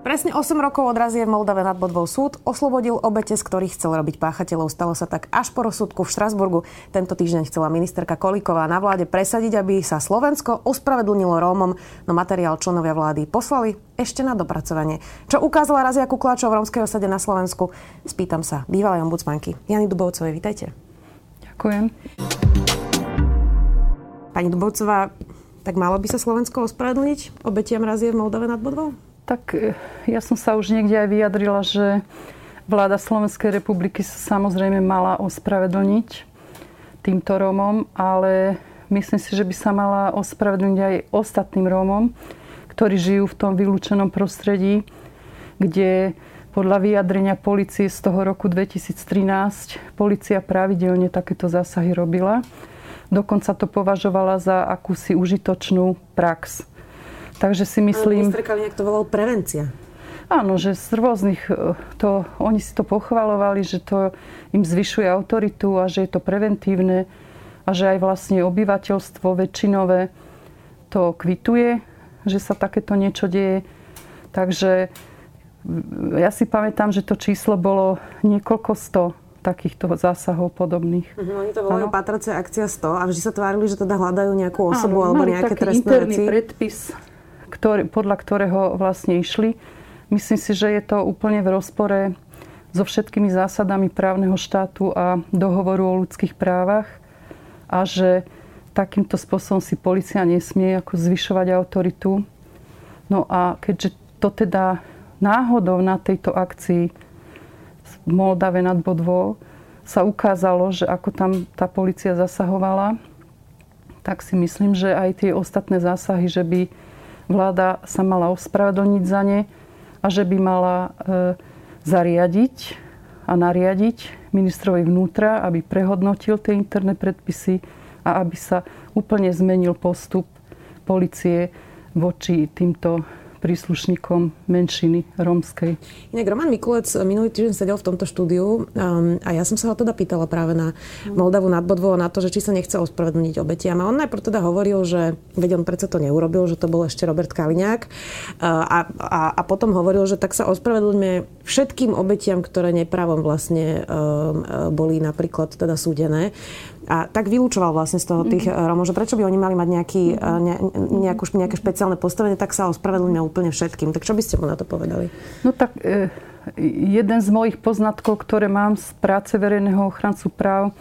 Presne 8 rokov odrazie v Moldave nad Bodvou súd oslobodil obete, z ktorých chcel robiť páchateľov. Stalo sa tak až po rozsudku v Štrasburgu. Tento týždeň chcela ministerka Kolíková na vláde presadiť, aby sa Slovensko ospravedlnilo Rómom, no materiál členovia vlády poslali ešte na dopracovanie. Čo ukázala Razia Kukláčov v rómskej osade na Slovensku? Spýtam sa bývalej ombudsmanky Jany Dubovcovej. Vítajte. Ďakujem. Pani Dubovcová, tak malo by sa Slovensko ospravedlniť obetiam razie v Moldave nad Bodvou? Tak e, ja som sa už niekde aj vyjadrila, že vláda Slovenskej republiky sa samozrejme mala ospravedlniť týmto Rómom, ale myslím si, že by sa mala ospravedlniť aj ostatným Rómom, ktorí žijú v tom vylúčenom prostredí, kde podľa vyjadrenia policie z toho roku 2013 policia pravidelne takéto zásahy robila. Dokonca to považovala za akúsi užitočnú prax. Takže si myslím... Minister Kaliňák to volal prevencia. Áno, že z rôznych, e, to, oni si to pochvalovali, že to im zvyšuje autoritu a že je to preventívne a že aj vlastne obyvateľstvo väčšinové to kvituje, že sa takéto niečo deje. Takže ja si pamätám, že to číslo bolo niekoľko sto takýchto zásahov podobných. Uh-huh, oni to volajú patracia akcia 100 a vždy sa tvárili, že teda hľadajú nejakú osobu Áno, alebo nejaké trestné veci. predpis ktorý, podľa ktorého vlastne išli. Myslím si, že je to úplne v rozpore so všetkými zásadami právneho štátu a dohovoru o ľudských právach a že takýmto spôsobom si policia nesmie ako zvyšovať autoritu. No a keďže to teda náhodou na tejto akcii v Moldave nad Bodvou sa ukázalo, že ako tam tá policia zasahovala, tak si myslím, že aj tie ostatné zásahy, že by vláda sa mala ospravedlniť za ne a že by mala e, zariadiť a nariadiť ministrovi vnútra, aby prehodnotil tie interné predpisy a aby sa úplne zmenil postup policie voči týmto príslušníkom menšiny rómskej. Inak Roman Mikulec minulý týždeň sedel v tomto štúdiu um, a ja som sa ho teda pýtala práve na Moldavu nad Bodvou na to, že či sa nechce ospravedlniť obetiam. A on najprv teda hovoril, že veď on predsa to neurobil, že to bol ešte Robert Kaliňák. Uh, a, a, a potom hovoril, že tak sa ospravedlňme všetkým obetiam, ktoré nepravom vlastne um, uh, boli napríklad teda súdené. A tak vylúčoval vlastne z toho tých mm-hmm. Rómov, že prečo by oni mali mať nejaký, mm-hmm. ne, nejakú, nejaké špeciálne postavenie, tak sa ospravedlňujú úplne všetkým. Tak čo by ste mu na to povedali? No tak e, jeden z mojich poznatkov, ktoré mám z práce verejného ochrancu práv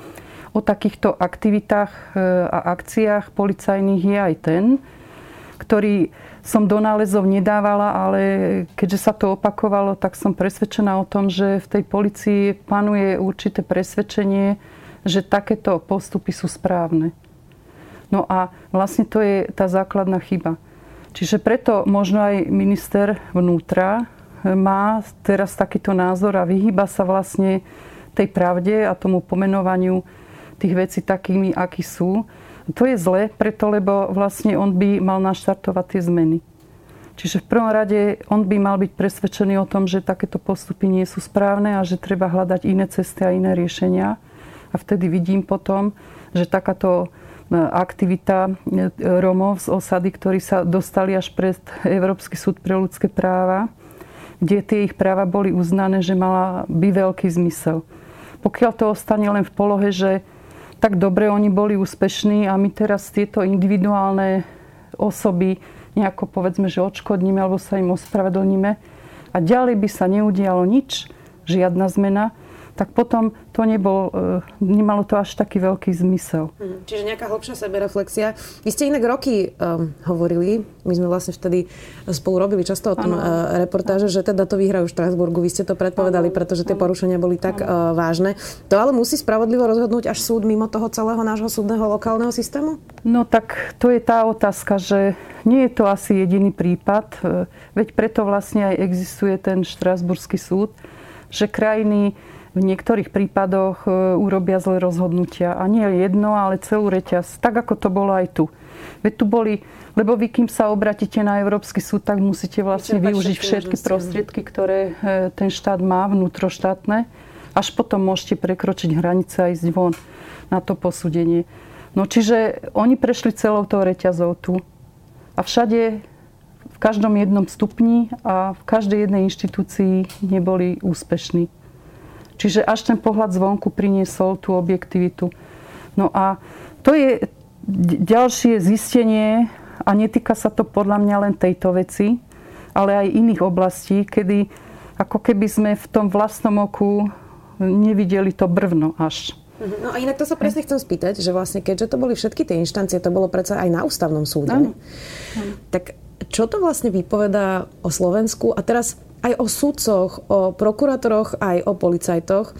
o takýchto aktivitách e, a akciách policajných je aj ten, ktorý som do nálezov nedávala, ale keďže sa to opakovalo, tak som presvedčená o tom, že v tej policii panuje určité presvedčenie, že takéto postupy sú správne. No a vlastne to je tá základná chyba. Čiže preto možno aj minister vnútra má teraz takýto názor a vyhýba sa vlastne tej pravde a tomu pomenovaniu tých vecí takými, akí sú. To je zle, preto lebo vlastne on by mal naštartovať tie zmeny. Čiže v prvom rade on by mal byť presvedčený o tom, že takéto postupy nie sú správne a že treba hľadať iné cesty a iné riešenia. A vtedy vidím potom, že takáto e, aktivita e, Romov z osady, ktorí sa dostali až pred Európsky súd pre ľudské práva, kde tie ich práva boli uznané, že mala by veľký zmysel. Pokiaľ to ostane len v polohe, že tak dobre oni boli úspešní a my teraz tieto individuálne osoby nejako povedzme, že odškodníme alebo sa im ospravedlníme a ďalej by sa neudialo nič, žiadna zmena, tak potom to nebol, e, nemalo to až taký veľký zmysel. Mhm. Čiže nejaká hlbšia sebereflexia. Vy ste inak roky um, hovorili, my sme vlastne vtedy spolu robili často o tom uh, reportáže, že teda to vyhrajú v Štrasburgu. Vy ste to predpovedali, ano. pretože tie porušenia boli tak uh, vážne. To ale musí spravodlivo rozhodnúť až súd mimo toho celého nášho súdneho lokálneho systému? No tak to je tá otázka, že nie je to asi jediný prípad, veď preto vlastne aj existuje ten Štrasburský súd, že krajiny v niektorých prípadoch e, urobia zlé rozhodnutia. A nie jedno, ale celú reťaz. Tak, ako to bolo aj tu. Veď tu boli, lebo vy, kým sa obratíte na Európsky súd, tak musíte vlastne využiť všetky prostriedky, ktoré e, ten štát má, vnútroštátne. Až potom môžete prekročiť hranice a ísť von na to posúdenie. No čiže oni prešli celou tou reťazou tu. A všade, v každom jednom stupni a v každej jednej inštitúcii neboli úspešní. Čiže až ten pohľad zvonku priniesol tú objektivitu. No a to je ďalšie zistenie a netýka sa to podľa mňa len tejto veci, ale aj iných oblastí, kedy ako keby sme v tom vlastnom oku nevideli to brvno až. Mhm. No a inak to sa presne chcem spýtať, že vlastne keďže to boli všetky tie inštancie, to bolo predsa aj na ústavnom súde. Ano. Tak čo to vlastne vypovedá o Slovensku? A teraz aj o sudcoch, o prokurátoroch, aj o policajtoch.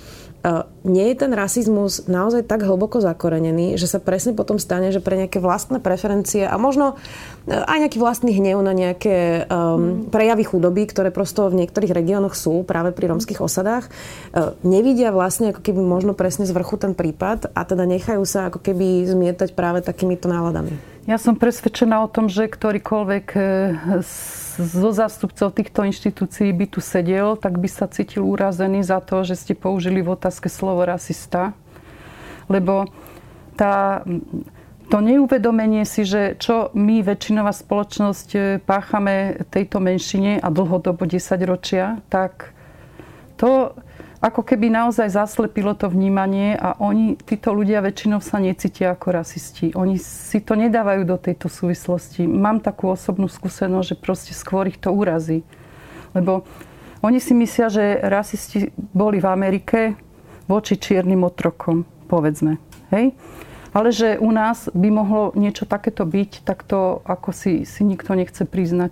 Nie je ten rasizmus naozaj tak hlboko zakorenený, že sa presne potom stane, že pre nejaké vlastné preferencie a možno e, aj nejaký vlastný hnev na nejaké um, prejavy chudoby, ktoré prosto v niektorých regiónoch sú práve pri romských osadách, uh, nevidia vlastne ako keby možno presne z vrchu ten prípad a teda nechajú sa ako keby zmietať práve takýmito náladami. Ja som presvedčená o tom, že ktorýkoľvek e, zo zástupcov týchto inštitúcií by tu sedel, tak by sa cítil urazený za to, že ste použili v otázke slovo rasista. Lebo tá, to neuvedomenie si, že čo my, väčšinová spoločnosť, e, páchame tejto menšine a dlhodobo 10 ročia, tak to ako keby naozaj zaslepilo to vnímanie a oni, títo ľudia väčšinou sa necítia ako rasisti. Oni si to nedávajú do tejto súvislosti. Mám takú osobnú skúsenosť, že proste skôr ich to urazí. Lebo oni si myslia, že rasisti boli v Amerike voči čiernym otrokom, povedzme. Hej? Ale že u nás by mohlo niečo takéto byť, tak to ako si, si nikto nechce priznať.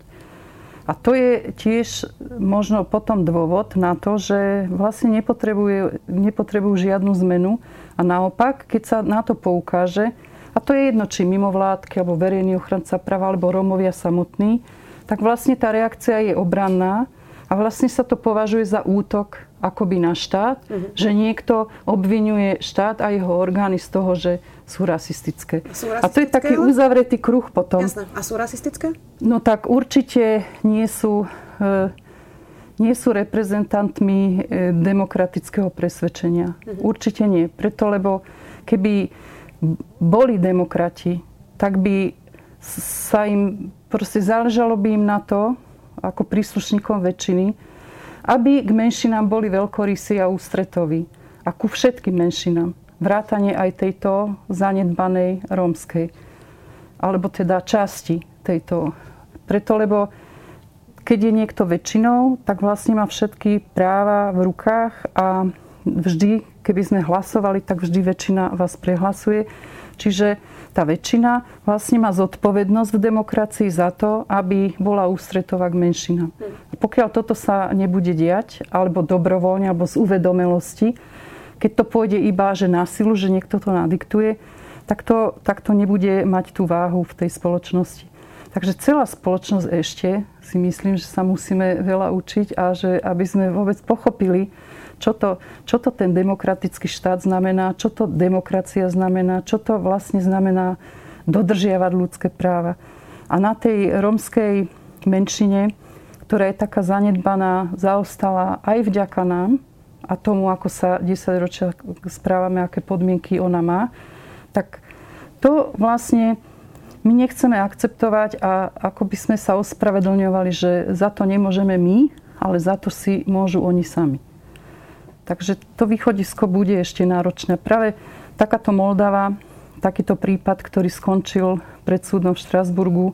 A to je tiež možno potom dôvod na to, že vlastne nepotrebujú, žiadnu zmenu. A naopak, keď sa na to poukáže, a to je jedno, či mimovládky, alebo verejný ochranca práva, alebo Rómovia samotní, tak vlastne tá reakcia je obranná a vlastne sa to považuje za útok akoby na štát, uh-huh. že niekto obvinuje štát a jeho orgány z toho, že sú rasistické. Sú rasistické a to je taký uzavretý kruh potom. Jasné. A sú rasistické? No tak určite nie sú, e, nie sú reprezentantmi e, demokratického presvedčenia. Uh-huh. Určite nie. Preto, lebo keby boli demokrati, tak by sa im, proste záležalo by im na to, ako príslušníkom väčšiny, aby k menšinám boli veľkorysí a ústretoví. A ku všetkým menšinám. Vrátanie aj tejto zanedbanej rómskej. Alebo teda časti tejto. Preto, lebo keď je niekto väčšinou, tak vlastne má všetky práva v rukách a vždy, keby sme hlasovali, tak vždy väčšina vás prehlasuje. Čiže tá väčšina vlastne má zodpovednosť v demokracii za to, aby bola ústretová k menšinám. Pokiaľ toto sa nebude diať, alebo dobrovoľne, alebo z uvedomelosti, keď to pôjde iba, že násilu, že niekto to nadiktuje, tak to, tak to nebude mať tú váhu v tej spoločnosti. Takže celá spoločnosť ešte si myslím, že sa musíme veľa učiť a že aby sme vôbec pochopili, čo to, čo to ten demokratický štát znamená, čo to demokracia znamená, čo to vlastne znamená dodržiavať ľudské práva. A na tej rómskej menšine, ktorá je taká zanedbaná, zaostala aj vďaka nám a tomu, ako sa 10 ročia správame, aké podmienky ona má, tak to vlastne my nechceme akceptovať a ako by sme sa ospravedlňovali, že za to nemôžeme my, ale za to si môžu oni sami. Takže to východisko bude ešte náročné. Práve takáto Moldava, takýto prípad, ktorý skončil pred súdom v Štrasburgu,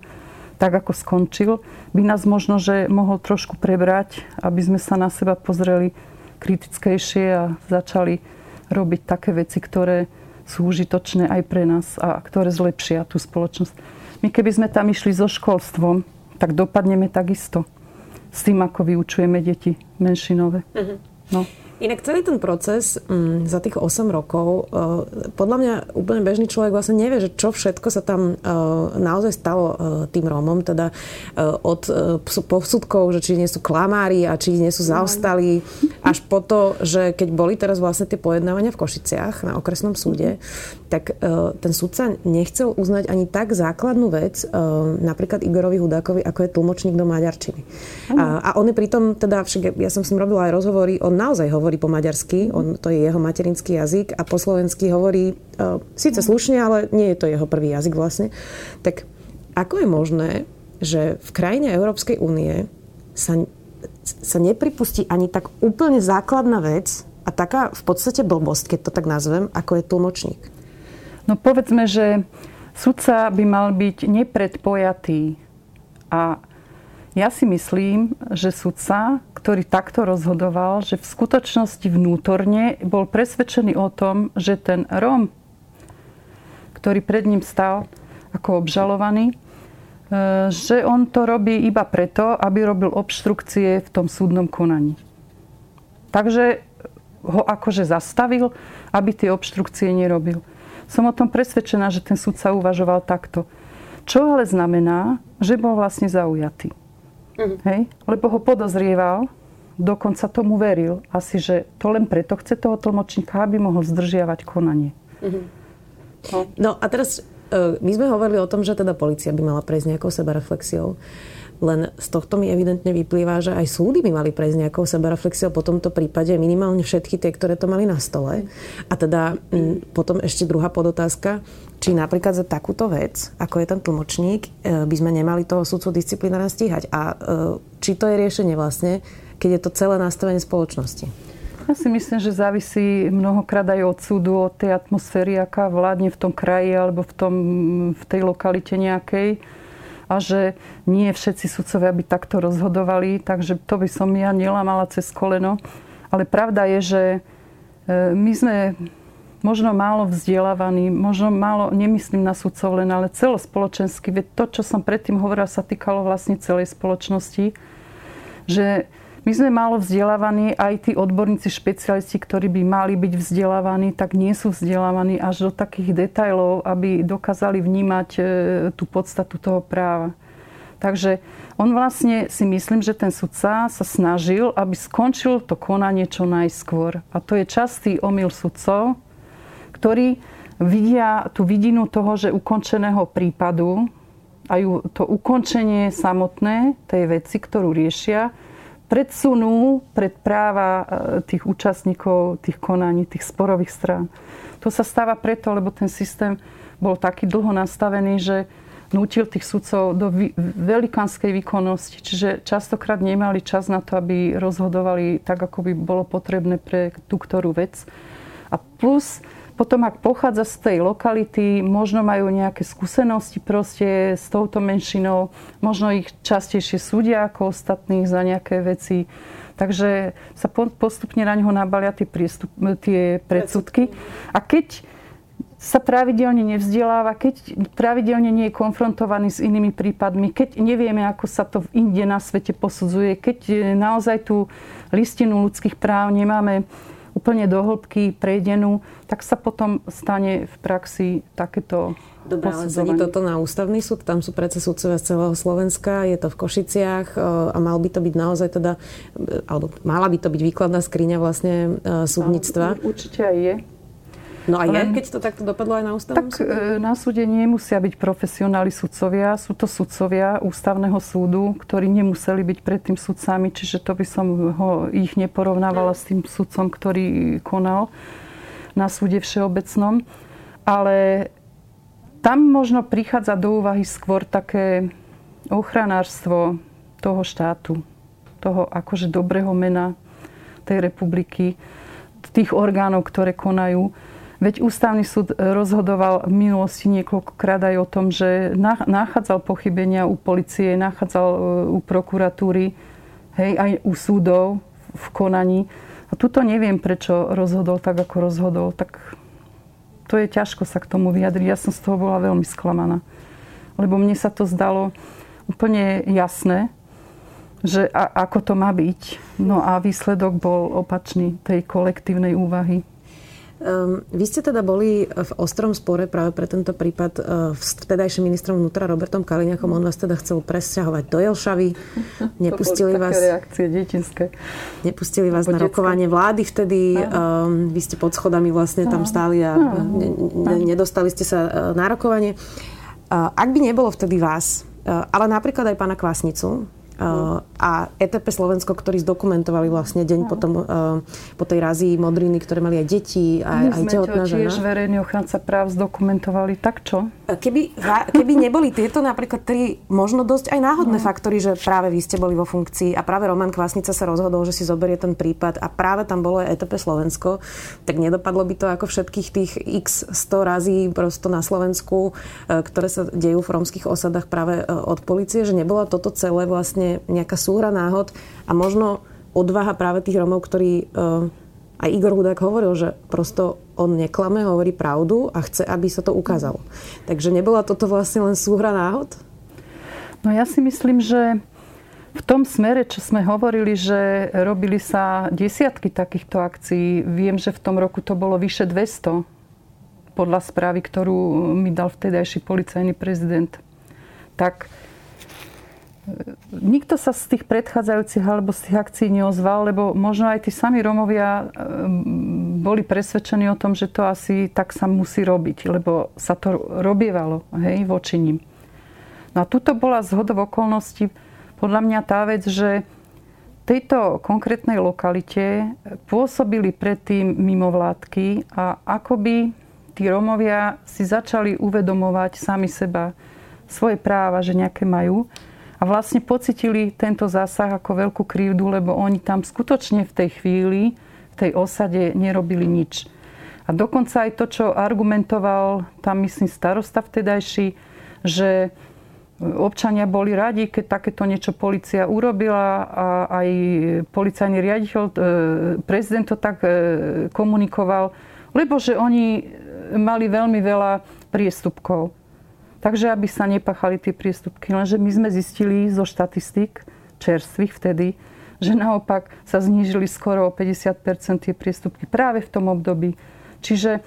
tak ako skončil, by nás možno, že mohol trošku prebrať, aby sme sa na seba pozreli kritickejšie a začali robiť také veci, ktoré sú užitočné aj pre nás a ktoré zlepšia tú spoločnosť. My keby sme tam išli so školstvom, tak dopadneme takisto s tým, ako vyučujeme deti menšinové. Uh-huh. No. Inak celý ten proces m, mm, za tých 8 rokov, uh, podľa mňa úplne bežný človek vlastne nevie, že čo všetko sa tam uh, naozaj stalo uh, tým Rómom, teda uh, od uh, posudkov, že či nie sú klamári a či nie sú zaostali, až po to, že keď boli teraz vlastne tie pojednávania v Košiciach na okresnom súde, tak uh, ten súdca nechcel uznať ani tak základnú vec, uh, napríklad Igorovi Hudákovi, ako je tlmočník do maďarčiny. A, a on je pritom, teda však ja som s ním robila aj rozhovory, on naozaj hovorí hovorí po maďarsky, on, to je jeho materinský jazyk a po slovensky hovorí uh, síce slušne, ale nie je to jeho prvý jazyk vlastne. Tak ako je možné, že v krajine Európskej únie sa, sa nepripustí ani tak úplne základná vec a taká v podstate blbosť, keď to tak nazvem, ako je tlmočník? No povedzme, že sudca by mal byť nepredpojatý a ja si myslím, že sudca, ktorý takto rozhodoval, že v skutočnosti vnútorne bol presvedčený o tom, že ten Róm, ktorý pred ním stal ako obžalovaný, e, že on to robí iba preto, aby robil obštrukcie v tom súdnom konaní. Takže ho akože zastavil, aby tie obštrukcie nerobil. Som o tom presvedčená, že ten sudca uvažoval takto. Čo ale znamená, že bol vlastne zaujatý. Uh-huh. Hej? Lebo ho podozrieval, dokonca tomu veril. Asi, že to len preto chce toho tlmočníka, aby mohol zdržiavať konanie. No. no a teraz e, my sme hovorili o tom, že teda policia by mala prejsť nejakou sebareflexiou. Len z tohto mi evidentne vyplýva, že aj súdy by mali prejsť nejakou sebareflexiou po tomto prípade, minimálne všetky tie, ktoré to mali na stole. A teda m, potom ešte druhá podotázka či napríklad za takúto vec, ako je ten tlmočník, e, by sme nemali toho sudcu disciplinárne stíhať. A e, či to je riešenie vlastne, keď je to celé nastavenie spoločnosti? Ja si myslím, že závisí mnohokrát aj od súdu, od tej atmosféry, aká vládne v tom kraji alebo v, tom, v tej lokalite nejakej. A že nie všetci sudcovia by takto rozhodovali, takže to by som ja nelamala cez koleno. Ale pravda je, že e, my sme možno málo vzdelávaní, možno málo, nemyslím na sudcov len, ale celospoločensky. Veď to, čo som predtým hovorila, sa týkalo vlastne celej spoločnosti. Že my sme málo vzdelávaní, aj tí odborníci, špecialisti, ktorí by mali byť vzdelávaní, tak nie sú vzdelávaní až do takých detajlov, aby dokázali vnímať e, tú podstatu toho práva. Takže on vlastne si myslím, že ten sudca sa snažil, aby skončil to konanie čo najskôr. A to je častý omyl sudcov, ktorí vidia tú vidinu toho, že ukončeného prípadu a to ukončenie samotné tej veci, ktorú riešia, predsunú pred práva e, tých účastníkov, tých konaní, tých sporových strán. To sa stáva preto, lebo ten systém bol taký dlho nastavený, že nútil tých sudcov do velikánskej výkonnosti. Čiže častokrát nemali čas na to, aby rozhodovali tak, ako by bolo potrebné pre tú ktorú vec. A plus potom, ak pochádza z tej lokality, možno majú nejaké skúsenosti proste s touto menšinou, možno ich častejšie súdia ako ostatných za nejaké veci. Takže sa postupne na ňo nabalia tie, priestup, tie predsudky. A keď sa pravidelne nevzdeláva, keď pravidelne nie je konfrontovaný s inými prípadmi, keď nevieme, ako sa to inde na svete posudzuje, keď naozaj tú listinu ľudských práv nemáme úplne do hĺbky prejdenú, tak sa potom stane v praxi takéto Dobre, ale sedí toto na ústavný súd, tam sú predsa súdcovia z celého Slovenska, je to v Košiciach e, a mal by to byť naozaj teda, e, alebo mala by to byť výkladná skriňa vlastne e, súdnictva. Určite aj je. No a je, Len, keď to takto dopadlo aj na ústavnom tak, súde? Tak na súde nemusia byť profesionáli sudcovia. Sú to sudcovia ústavného súdu, ktorí nemuseli byť predtým sudcami, čiže to by som ho, ich neporovnávala s tým sudcom, ktorý konal na súde všeobecnom. Ale tam možno prichádza do úvahy skôr také ochranárstvo toho štátu, toho akože dobrého mena tej republiky, tých orgánov, ktoré konajú Veď ústavný súd rozhodoval v minulosti niekoľkokrát aj o tom, že nachádzal pochybenia u policie, nachádzal e, u prokuratúry, hej, aj u súdov v konaní. A tuto neviem, prečo rozhodol tak, ako rozhodol. Tak to je ťažko sa k tomu vyjadriť. Ja som z toho bola veľmi sklamaná. Lebo mne sa to zdalo úplne jasné, že a, ako to má byť. No a výsledok bol opačný tej kolektívnej úvahy. Um, vy ste teda boli v ostrom spore práve pre tento prípad uh, s vtedajším ministrom vnútra Robertom Kaliňakom. On vás teda chcel presťahovať do Jelšavy. Nepustili vás... reakcie detinské. Nepustili vás na rokovanie vlády vtedy. Um, vy ste pod schodami vlastne tam stáli a ne, ne, nedostali ste sa uh, na rokovanie. Ak by nebolo vtedy vás, ale napríklad aj pána A ETP Slovensko, ktorí zdokumentovali vlastne deň no. potom, po tej razii modriny, ktoré mali aj deti, aj, aj tehotná žena. tiež verejný ochranca práv zdokumentovali. Tak čo? Keby, keby neboli tieto napríklad tri možno dosť aj náhodné no. faktory, že práve vy ste boli vo funkcii a práve Roman Kvasnica sa rozhodol, že si zoberie ten prípad a práve tam bolo aj ETP Slovensko, tak nedopadlo by to ako všetkých tých x 100 razí prosto na Slovensku, e, ktoré sa dejú v romských osadách práve e, od policie, že nebola toto celé vlastne vlastne nejaká súhra náhod a možno odvaha práve tých Romov, ktorí aj Igor Hudák hovoril, že prosto on neklame, hovorí pravdu a chce, aby sa to ukázalo. Takže nebola toto vlastne len súhra náhod? No ja si myslím, že v tom smere, čo sme hovorili, že robili sa desiatky takýchto akcií, viem, že v tom roku to bolo vyše 200 podľa správy, ktorú mi dal vtedajší policajný prezident. Tak Nikto sa z tých predchádzajúcich alebo z tých akcií neozval, lebo možno aj tí sami Romovia ehm, boli presvedčení o tom, že to asi tak sa musí robiť, lebo sa to robievalo hej, voči ním. No a tuto bola zhodov okolností podľa mňa tá vec, že tejto konkrétnej lokalite pôsobili predtým mimovládky a akoby tí Romovia si začali uvedomovať sami seba svoje práva, že nejaké majú a vlastne pocitili tento zásah ako veľkú krivdu, lebo oni tam skutočne v tej chvíli, v tej osade nerobili nič. A dokonca aj to, čo argumentoval tam, myslím, starosta vtedajší, že občania boli radi, keď takéto niečo policia urobila a aj policajný riaditeľ, e, prezident to tak e, komunikoval, lebo že oni mali veľmi veľa priestupkov. Takže aby sa nepáchali tie priestupky. Lenže my sme zistili zo štatistík čerstvých vtedy, že naopak sa znížili skoro o 50 tie priestupky práve v tom období. Čiže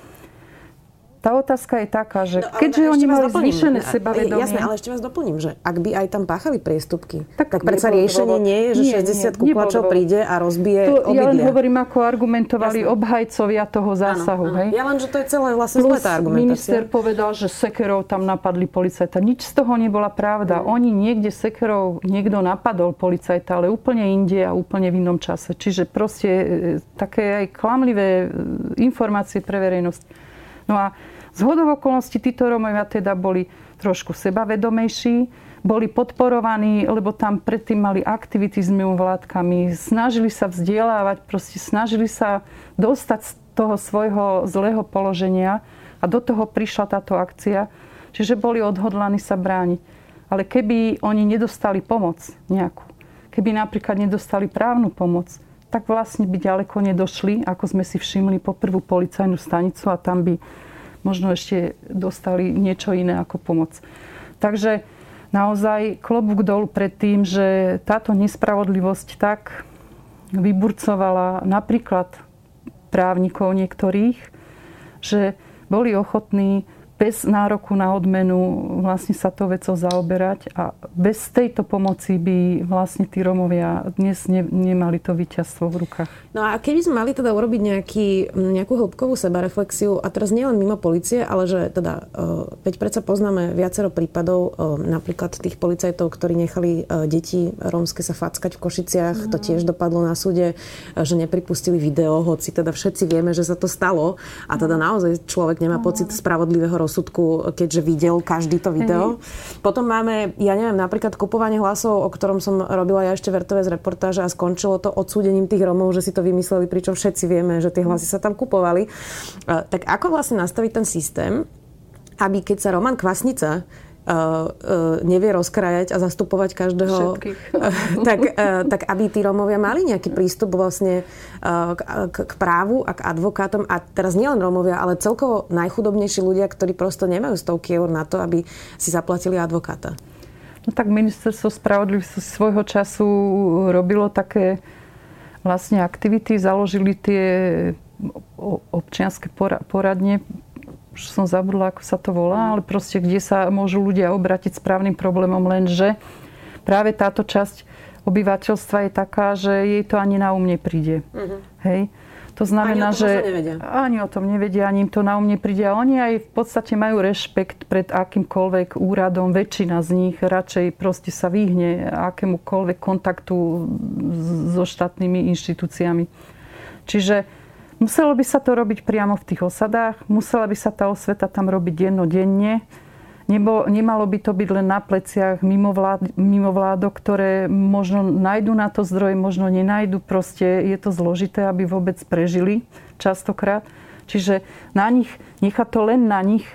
tá otázka je taká, že no, keďže oni mali doplním. zvýšené sebavedomie... Jasné, ale ešte vás doplním, že ak by aj tam páchali priestupky, tak, tak predsa riešenie nie je, že nie, 60 nie, kuplačov príde a rozbije to, obydlia. Ja len hovorím, ako argumentovali jasné. obhajcovia toho zásahu. Áno, áno. Hej? Ja len, že to je celé vlastne Plus zletá argumentácia. minister povedal, že sekerov tam napadli policajta. Nič z toho nebola pravda. Mm. Oni niekde sekerov, niekto napadol policajta, ale úplne inde a úplne v inom čase. Čiže proste e, také aj klamlivé e, informácie pre verejnosť. No a z hodov okolností títo Romovia teda boli trošku sebavedomejší, boli podporovaní, lebo tam predtým mali aktivity s mimovládkami, snažili sa vzdielávať, proste snažili sa dostať z toho svojho zlého položenia a do toho prišla táto akcia. Čiže boli odhodlaní sa brániť. Ale keby oni nedostali pomoc nejakú, keby napríklad nedostali právnu pomoc, tak vlastne by ďaleko nedošli, ako sme si všimli po prvú policajnú stanicu a tam by možno ešte dostali niečo iné ako pomoc. Takže naozaj klobúk dolu pred tým, že táto nespravodlivosť tak vyburcovala napríklad právnikov niektorých, že boli ochotní bez nároku na odmenu vlastne sa to vecou zaoberať a bez tejto pomoci by vlastne tí Romovia dnes ne, nemali to víťazstvo v rukách. No a keby sme mali teda urobiť nejaký, nejakú hĺbkovú sebareflexiu, a teraz nielen mimo policie, ale že teda, e, veď predsa poznáme viacero prípadov, e, napríklad tých policajtov, ktorí nechali e, deti rómske sa fackať v Košiciach, no. to tiež dopadlo na súde, že nepripustili video, hoci teda všetci vieme, že sa to stalo a teda no. naozaj človek nemá pocit spravodlivého rozsudku, keďže videl každý to video. Mm. Potom máme, ja neviem, napríklad kupovanie hlasov, o ktorom som robila ja ešte vertové z reportáže a skončilo to odsúdením tých Romov, že si to vymysleli, pričom všetci vieme, že tie hlasy sa tam kupovali. Tak ako vlastne nastaviť ten systém, aby keď sa Roman Kvasnica nevie rozkrajať a zastupovať každého, tak, uh, tak aby tí Rómovia mali nejaký prístup vlastne k, k, k právu a k advokátom. A teraz nielen Rómovia, ale celkovo najchudobnejší ľudia, ktorí prosto nemajú stovky eur na to, aby si zaplatili advokáta. No tak ministerstvo spravodlivosti svojho času robilo také vlastne aktivity, založili tie občianske poradne, už som zabudla, ako sa to volá, ale proste, kde sa môžu ľudia obratiť s právnym problémom, lenže práve táto časť obyvateľstva je taká, že jej to ani na um nepríde. Uh-huh. Hej? To znamená, ani že ani o tom nevedia, ani im to na um nepríde. A oni aj v podstate majú rešpekt pred akýmkoľvek úradom. Väčšina z nich radšej proste sa vyhne akémukoľvek kontaktu so štátnymi inštitúciami. Čiže muselo by sa to robiť priamo v tých osadách, musela by sa tá osveta tam robiť dennodenne. Nebo, nemalo by to byť len na pleciach mimovlád, mimovládok, ktoré možno nájdu na to zdroje, možno nenajdu. Proste je to zložité, aby vôbec prežili častokrát. Čiže na nich, nechať to len na nich,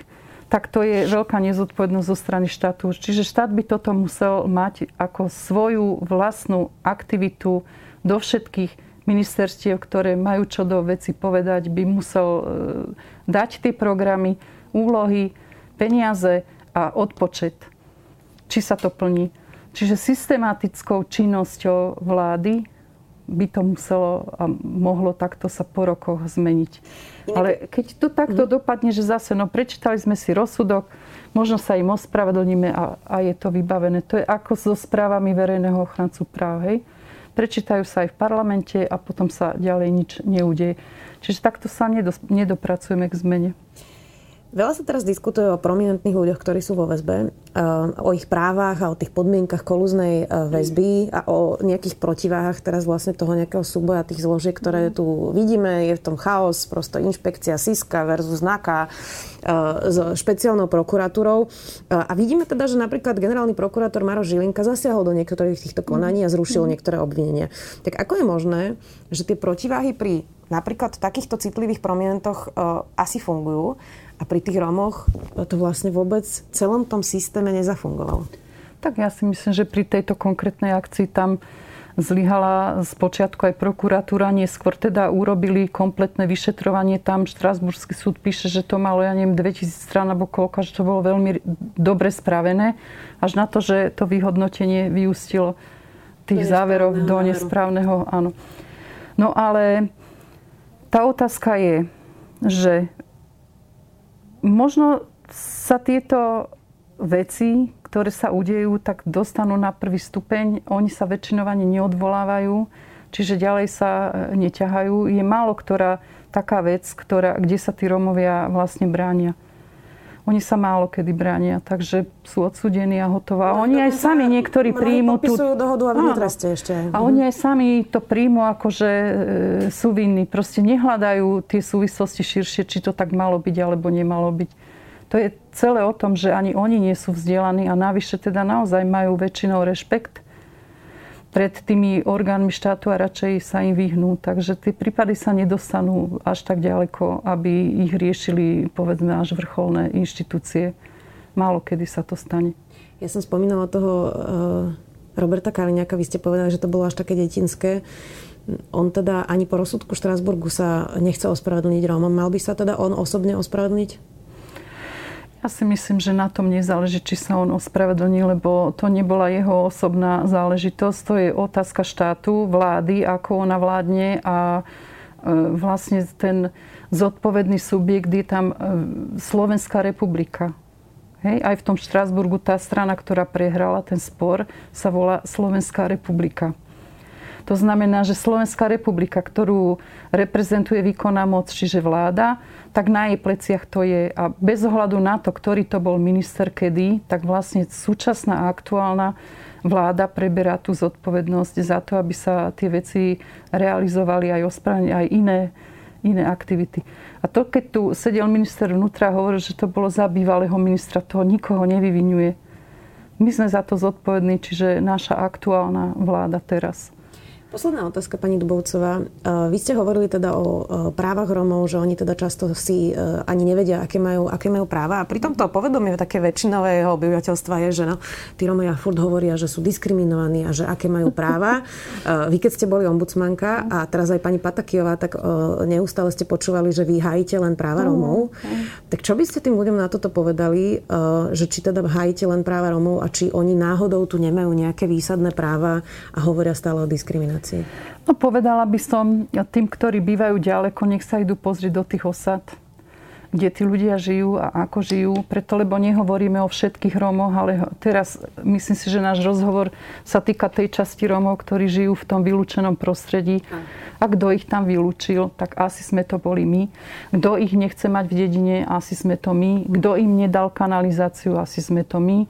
tak to je veľká nezodpovednosť zo strany štátu. Čiže štát by toto musel mať ako svoju vlastnú aktivitu do všetkých ministerstiev, ktoré majú čo do veci povedať, by musel e, dať tie programy, úlohy, peniaze a odpočet, či sa to plní. Čiže systematickou činnosťou vlády by to muselo a mohlo takto sa po rokoch zmeniť. Ale keď to takto mm. dopadne, že zase, no prečítali sme si rozsudok, možno sa im ospravedlníme a, a je to vybavené. To je ako so správami verejného ochrancu práv, hej? Prečítajú sa aj v parlamente a potom sa ďalej nič neudeje. Čiže takto sa nedopracujeme k zmene. Veľa sa teraz diskutuje o prominentných ľuďoch, ktorí sú vo väzbe, eh, o ich právach a o tých podmienkach kolúznej eh, väzby a o nejakých protiváhach teraz vlastne toho nejakého súboja tých zložiek, ktoré tu vidíme. Je v tom chaos, prosto inšpekcia SISKA versus NAKA eh, s špeciálnou prokuratúrou. A vidíme teda, že napríklad generálny prokurátor Maro Žilinka zasiahol do niektorých týchto konaní a zrušil niektoré obvinenia. Tak ako je možné, že tie protiváhy pri napríklad takýchto citlivých prominentoch asi fungujú, a pri tých Romoch to vlastne vôbec v celom tom systéme nezafungovalo. Tak ja si myslím, že pri tejto konkrétnej akcii tam zlyhala z počiatku aj prokuratúra, neskôr teda urobili kompletné vyšetrovanie. Tam Štrasburský súd píše, že to malo, ja neviem, 2000 strán alebo koľko, že to bolo veľmi dobre spravené. Až na to, že to vyhodnotenie vyústilo tých záverov do nesprávneho, áno. No ale tá otázka je, že možno sa tieto veci, ktoré sa udejú, tak dostanú na prvý stupeň. Oni sa väčšinou ani neodvolávajú, čiže ďalej sa e, neťahajú. Je málo ktorá taká vec, ktorá, kde sa tí Rómovia vlastne bránia. Oni sa málo kedy bránia, takže sú odsudení a hotovo. A no, oni aj sami niektorí príjmu tú... dohodu a v ešte. A oni aj sami to príjmu ako, že e, sú vinní. Proste nehľadajú tie súvislosti širšie, či to tak malo byť alebo nemalo byť. To je celé o tom, že ani oni nie sú vzdelaní a navyše teda naozaj majú väčšinou rešpekt pred tými orgánmi štátu a radšej sa im vyhnú. Takže tie prípady sa nedostanú až tak ďaleko, aby ich riešili povedzme až vrcholné inštitúcie. Málo kedy sa to stane. Ja som spomínala toho uh, Roberta Kaliňáka, vy ste povedali, že to bolo až také detinské. On teda ani po rozsudku Štrásburgu sa nechce ospravedlniť Rómom. Mal by sa teda on osobne ospravedlniť? Ja si myslím, že na tom nezáleží, či sa on ospravedlní, lebo to nebola jeho osobná záležitosť. To je otázka štátu, vlády, ako ona vládne a e, vlastne ten zodpovedný subjekt je tam e, Slovenská republika. Hej, aj v tom Štrásburgu tá strana, ktorá prehrala ten spor, sa volá Slovenská republika. To znamená, že Slovenská republika, ktorú reprezentuje výkonná moc, čiže vláda, tak na jej pleciach to je. A bez ohľadu na to, ktorý to bol minister kedy, tak vlastne súčasná aktuálna vláda preberá tú zodpovednosť za to, aby sa tie veci realizovali aj ospravedlniť aj iné, iné aktivity. A to, keď tu sedel minister vnútra a hovoril, že to bolo za bývalého ministra, toho nikoho nevyvinuje. My sme za to zodpovední, čiže naša aktuálna vláda teraz. Posledná otázka, pani Dubovcová. Vy ste hovorili teda o právach Romov, že oni teda často si ani nevedia, aké majú, aké majú práva. A pritom to povedomie také väčšinového obyvateľstva je, že no, tí Romovia furt hovoria, že sú diskriminovaní a že aké majú práva. Vy keď ste boli ombudsmanka a teraz aj pani Patakiová, tak neustále ste počúvali, že vy hájite len práva Romov. Tak čo by ste tým ľuďom na toto povedali, že či teda hájite len práva Romov a či oni náhodou tu nemajú nejaké výsadné práva a hovoria stále o diskriminácii? Situácii? No povedala by som tým, ktorí bývajú ďaleko, nech sa idú pozrieť do tých osad, kde tí ľudia žijú a ako žijú. Preto, lebo nehovoríme o všetkých Rómoch, ale teraz myslím si, že náš rozhovor sa týka tej časti Rómov, ktorí žijú v tom vylúčenom prostredí. A kto ich tam vylúčil, tak asi sme to boli my. Kto ich nechce mať v dedine, asi sme to my. Kto im nedal kanalizáciu, asi sme to my.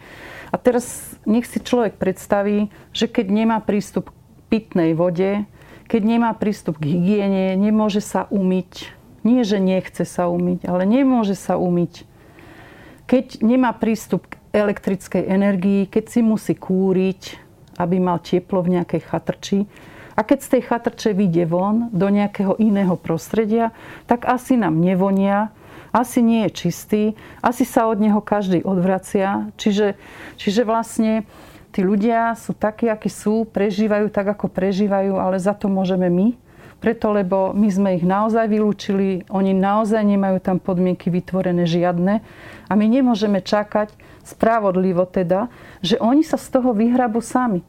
A teraz nech si človek predstaví, že keď nemá prístup pitnej vode, keď nemá prístup k hygiene, nemôže sa umyť. Nie, že nechce sa umyť, ale nemôže sa umyť. Keď nemá prístup k elektrickej energii, keď si musí kúriť, aby mal teplo v nejakej chatrči, a keď z tej chatrče vyjde von do nejakého iného prostredia, tak asi nám nevonia, asi nie je čistý, asi sa od neho každý odvracia. Čiže, čiže vlastne tí ľudia sú takí, akí sú, prežívajú tak, ako prežívajú, ale za to môžeme my. Preto, lebo my sme ich naozaj vylúčili, oni naozaj nemajú tam podmienky vytvorené žiadne a my nemôžeme čakať, spravodlivo teda, že oni sa z toho vyhrabu sami.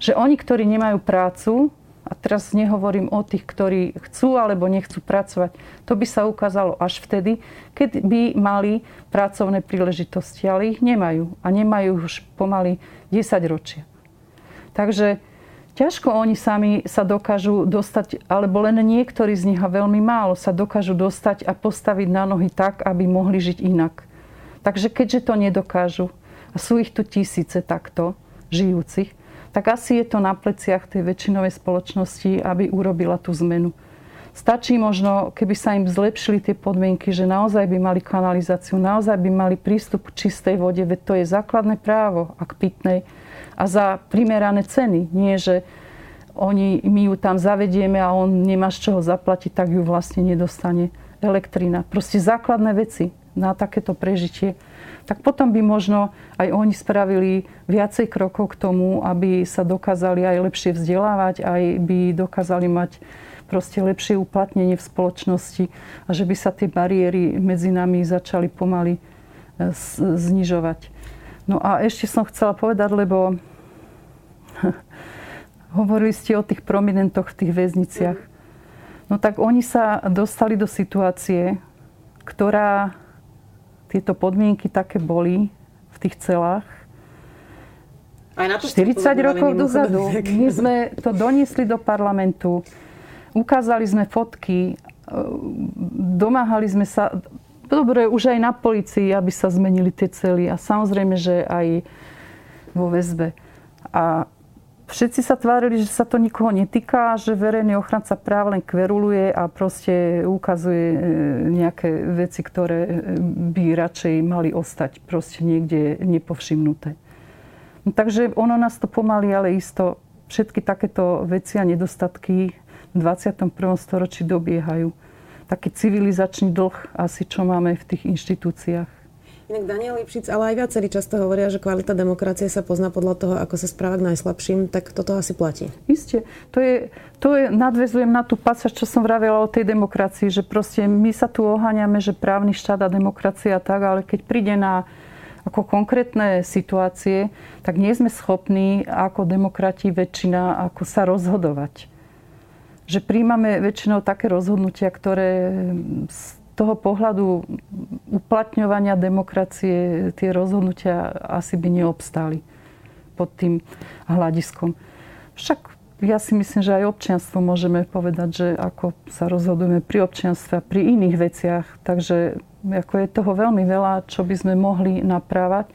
Že oni, ktorí nemajú prácu, a teraz nehovorím o tých, ktorí chcú alebo nechcú pracovať. To by sa ukázalo až vtedy, keď by mali pracovné príležitosti, ale ich nemajú. A nemajú už pomaly 10 ročia. Takže ťažko oni sami sa dokážu dostať, alebo len niektorí z nich a veľmi málo sa dokážu dostať a postaviť na nohy tak, aby mohli žiť inak. Takže keďže to nedokážu, a sú ich tu tisíce takto žijúcich, tak asi je to na pleciach tej väčšinovej spoločnosti, aby urobila tú zmenu. Stačí možno, keby sa im zlepšili tie podmienky, že naozaj by mali kanalizáciu, naozaj by mali prístup k čistej vode, veď to je základné právo a k pitnej a za primerané ceny. Nie, že oni, my ju tam zavedieme a on nemá z čoho zaplatiť, tak ju vlastne nedostane elektrina. Proste základné veci na takéto prežitie tak potom by možno aj oni spravili viacej krokov k tomu, aby sa dokázali aj lepšie vzdelávať, aj by dokázali mať proste lepšie uplatnenie v spoločnosti a že by sa tie bariéry medzi nami začali pomaly e, znižovať. No a ešte som chcela povedať, lebo hovorili ste o tých prominentoch v tých väzniciach. No tak oni sa dostali do situácie, ktorá tieto podmienky také boli v tých celách. Aj na to 40 rokov dozadu. My sme to doniesli do parlamentu, ukázali sme fotky, e, domáhali sme sa, dobre, už aj na policii, aby sa zmenili tie cely a samozrejme, že aj vo väzbe. A Všetci sa tvárili, že sa to nikoho netýka, že verejný ochranca práv len kveruluje a proste ukazuje e, nejaké veci, ktoré e, by radšej mali ostať proste niekde nepovšimnuté. No, takže ono nás to pomaly, ale isto všetky takéto veci a nedostatky v 21. storočí dobiehajú. Taký civilizačný dlh asi, čo máme v tých inštitúciách. Inak Daniel Lipšic, ale aj viacerí často hovoria, že kvalita demokracie sa pozná podľa toho, ako sa správa k najslabším, tak toto asi platí. Isté. To je, to je, nadvezujem na tú pasáž, čo som vravela o tej demokracii, že proste my sa tu oháňame, že právny štát a demokracia tak, ale keď príde na ako konkrétne situácie, tak nie sme schopní ako demokrati väčšina ako sa rozhodovať. Že príjmame väčšinou také rozhodnutia, ktoré toho pohľadu uplatňovania demokracie tie rozhodnutia asi by neobstáli pod tým hľadiskom. Však ja si myslím, že aj občianstvo môžeme povedať, že ako sa rozhodujeme pri občianstve a pri iných veciach. Takže ako je toho veľmi veľa, čo by sme mohli naprávať.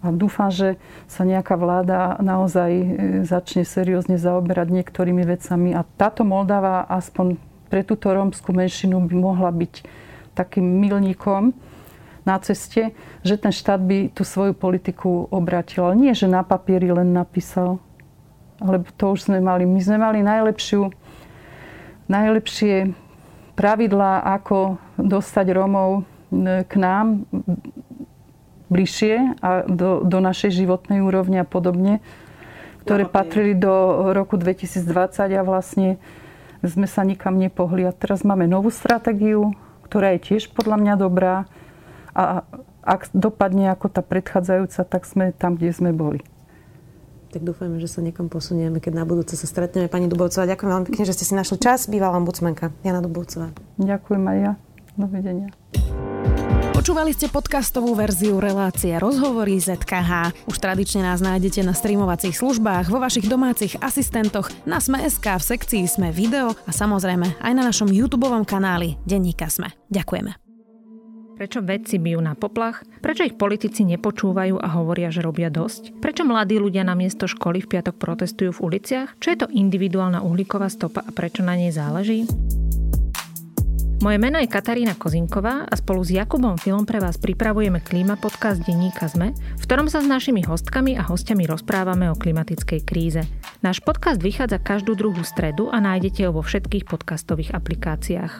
A dúfam, že sa nejaká vláda naozaj e, začne seriózne zaoberať niektorými vecami. A táto Moldava aspoň pre túto rómskú menšinu by mohla byť takým milníkom na ceste, že ten štát by tú svoju politiku obratil. Ale nie, že na papieri len napísal, Lebo to už sme mali. My sme mali najlepšiu, najlepšie pravidlá, ako dostať Rómov k nám bližšie a do, do našej životnej úrovne a podobne, ktoré patrili do roku 2020 a vlastne sme sa nikam nepohli. A teraz máme novú stratégiu, ktorá je tiež podľa mňa dobrá a ak dopadne ako tá predchádzajúca, tak sme tam, kde sme boli. Tak dúfajme, že sa niekam posunieme, keď na budúce sa stretneme. Pani Dubovcová, ďakujem veľmi pekne, že ste si našli čas. Bývalá ombudsmanka Jana Dubovcová. Ďakujem aj ja. Dovidenia. Počúvali ste podcastovú verziu relácie Rozhovory ZKH. Už tradične nás nájdete na streamovacích službách, vo vašich domácich asistentoch, na Sme.sk, v sekcii Sme video a samozrejme aj na našom YouTube kanáli Denníka Sme. Ďakujeme. Prečo vedci bijú na poplach? Prečo ich politici nepočúvajú a hovoria, že robia dosť? Prečo mladí ľudia na miesto školy v piatok protestujú v uliciach? Čo je to individuálna uhlíková stopa a prečo na nej záleží? Moje meno je Katarína Kozinková a spolu s Jakubom Filom pre vás pripravujeme klíma podcast denníka ZME, v ktorom sa s našimi hostkami a hostiami rozprávame o klimatickej kríze. Náš podcast vychádza každú druhú stredu a nájdete ho vo všetkých podcastových aplikáciách.